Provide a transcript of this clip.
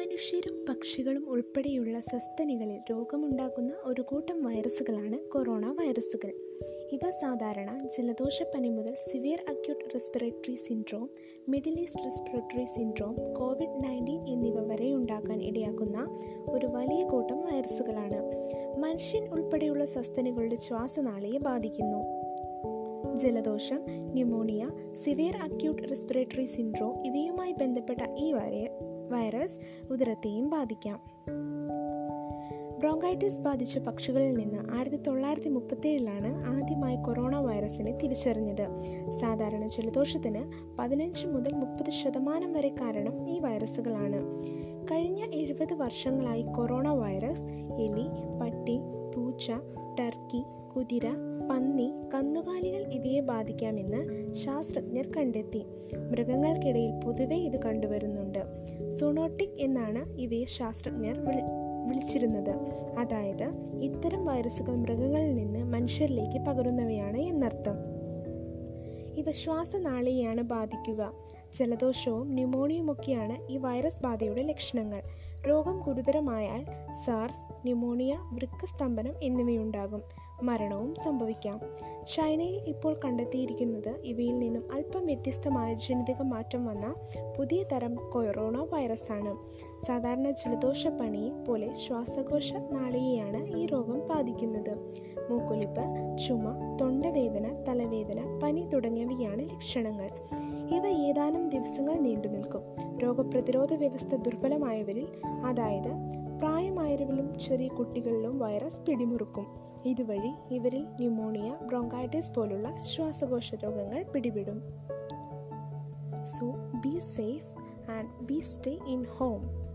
മനുഷ്യരും പക്ഷികളും ഉൾപ്പെടെയുള്ള സസ്തനികളിൽ രോഗമുണ്ടാക്കുന്ന ഒരു കൂട്ടം വൈറസുകളാണ് കൊറോണ വൈറസുകൾ. ഇവ സാധാരണ ജലദോഷപ്പനി മുതൽ severe acute respiratory syndrome Middle East respiratory syndrome COVID nineteen എന്നിവ വരെ ഉണ്ടാക്കാൻ ഇടയാക്കുന്ന ഒരു വലിയ കൂട്ടം വൈറസുകളാണ്. മനുഷ്യൻ ഉൾപ്പെടെയുള്ള സസ്തനികളുടെ ശ്വാസനാളിയെ ബാധിക്കുന്നു. ജലദോഷം pneumonia severe acute respiratory syndrome ഇവയുമായി ബന്ധപ്പെട്ട ഈ വൈറസ് ഉദരത്തെയും ബാധിക്കാം. ബ്രോങ്കൈറ്റിസ് ബാധിച്ച പക്ഷികളിൽ നിന്ന് ആയിരത്തി തൊള്ളായിരത്തി മുപ്പത്തേഴിലാണ് ആദ്യമായി കൊറോണ വൈറസിനെ തിരിച്ചറിഞ്ഞത്. സാധാരണ ജലദോഷത്തിന് പതിനഞ്ച് മുതൽ മുപ്പത് ശതമാനം വരെ കാരണം ഈ വൈറസുകളാണ്. കഴിഞ്ഞ എഴുപത് വർഷങ്ങളായി കൊറോണ വൈറസ് എലി പട്ടി പൂച്ച ടർക്കി കുതിര പന്നി കന്നുകാലികൾ ഇവയെ ബാധിക്കാമെന്ന് ശാസ്ത്രജ്ഞർ കണ്ടെത്തി. മൃഗങ്ങൾക്കിടയിൽ പൊതുവെ ഇത് കണ്ടുവരുന്നുണ്ട്. സുണോട്ടിക് എന്നാണ് ഇവയെ ശാസ്ത്രജ്ഞർ വിളി വിളിച്ചിരുന്നത്. അതായത് ഇത്തരം വൈറസുകൾ മൃഗങ്ങളിൽ നിന്ന് മനുഷ്യരിലേക്ക് പകരുന്നവയാണ് എന്നർത്ഥം. ഇവ ശ്വാസനാളിയെയാണ് ബാധിക്കുക. ജലദോഷവും ന്യൂമോണിയുമൊക്കെയാണ് ഈ വൈറസ് ബാധയുടെ ലക്ഷണങ്ങൾ. രോഗം ഗുരുതരമായാൽ സാർസ് ന്യൂമോണിയ വൃക്കസ്തംഭനം എന്നിവയുണ്ടാകും. മരണവും സംഭവിക്കാം. ചൈനയിൽ ഇപ്പോൾ കണ്ടെത്തിയിരിക്കുന്നത് ഇവയിൽ നിന്നും അല്പം വ്യത്യസ്തമായ ജനിതക മാറ്റം വന്ന പുതിയ തരം കൊറോണ വൈറസാണ് സാധാരണ ജലദോഷപ്പനി പോലെ ശ്വാസകോശ നാളിയെയാണ് ഈ രോഗം ബാധിക്കുന്നത്. മൂക്കൊലിപ്പ് ചുമ തൊണ്ടവേദന തലവേദന പനി തുടങ്ങിയവയാണ് ലക്ഷണങ്ങൾ. ഏതാനും ദിവസങ്ങൾ നീണ്ടു നിൽക്കും. രോഗപ്രതിരോധ വ്യവസ്ഥ ദുർബലമായവരിൽ അതായത് പ്രായമായവരിലും ചെറിയ കുട്ടികളിലും വൈറസ് പിടിമുറുക്കും. ഇതുവഴി ഇവരിൽ ന്യൂമോണിയ ബ്രോങ്കൈറ്റിസ് പോലുള്ള ശ്വാസകോശ രോഗങ്ങൾ പിടിപെടും. So be safe and be stay in home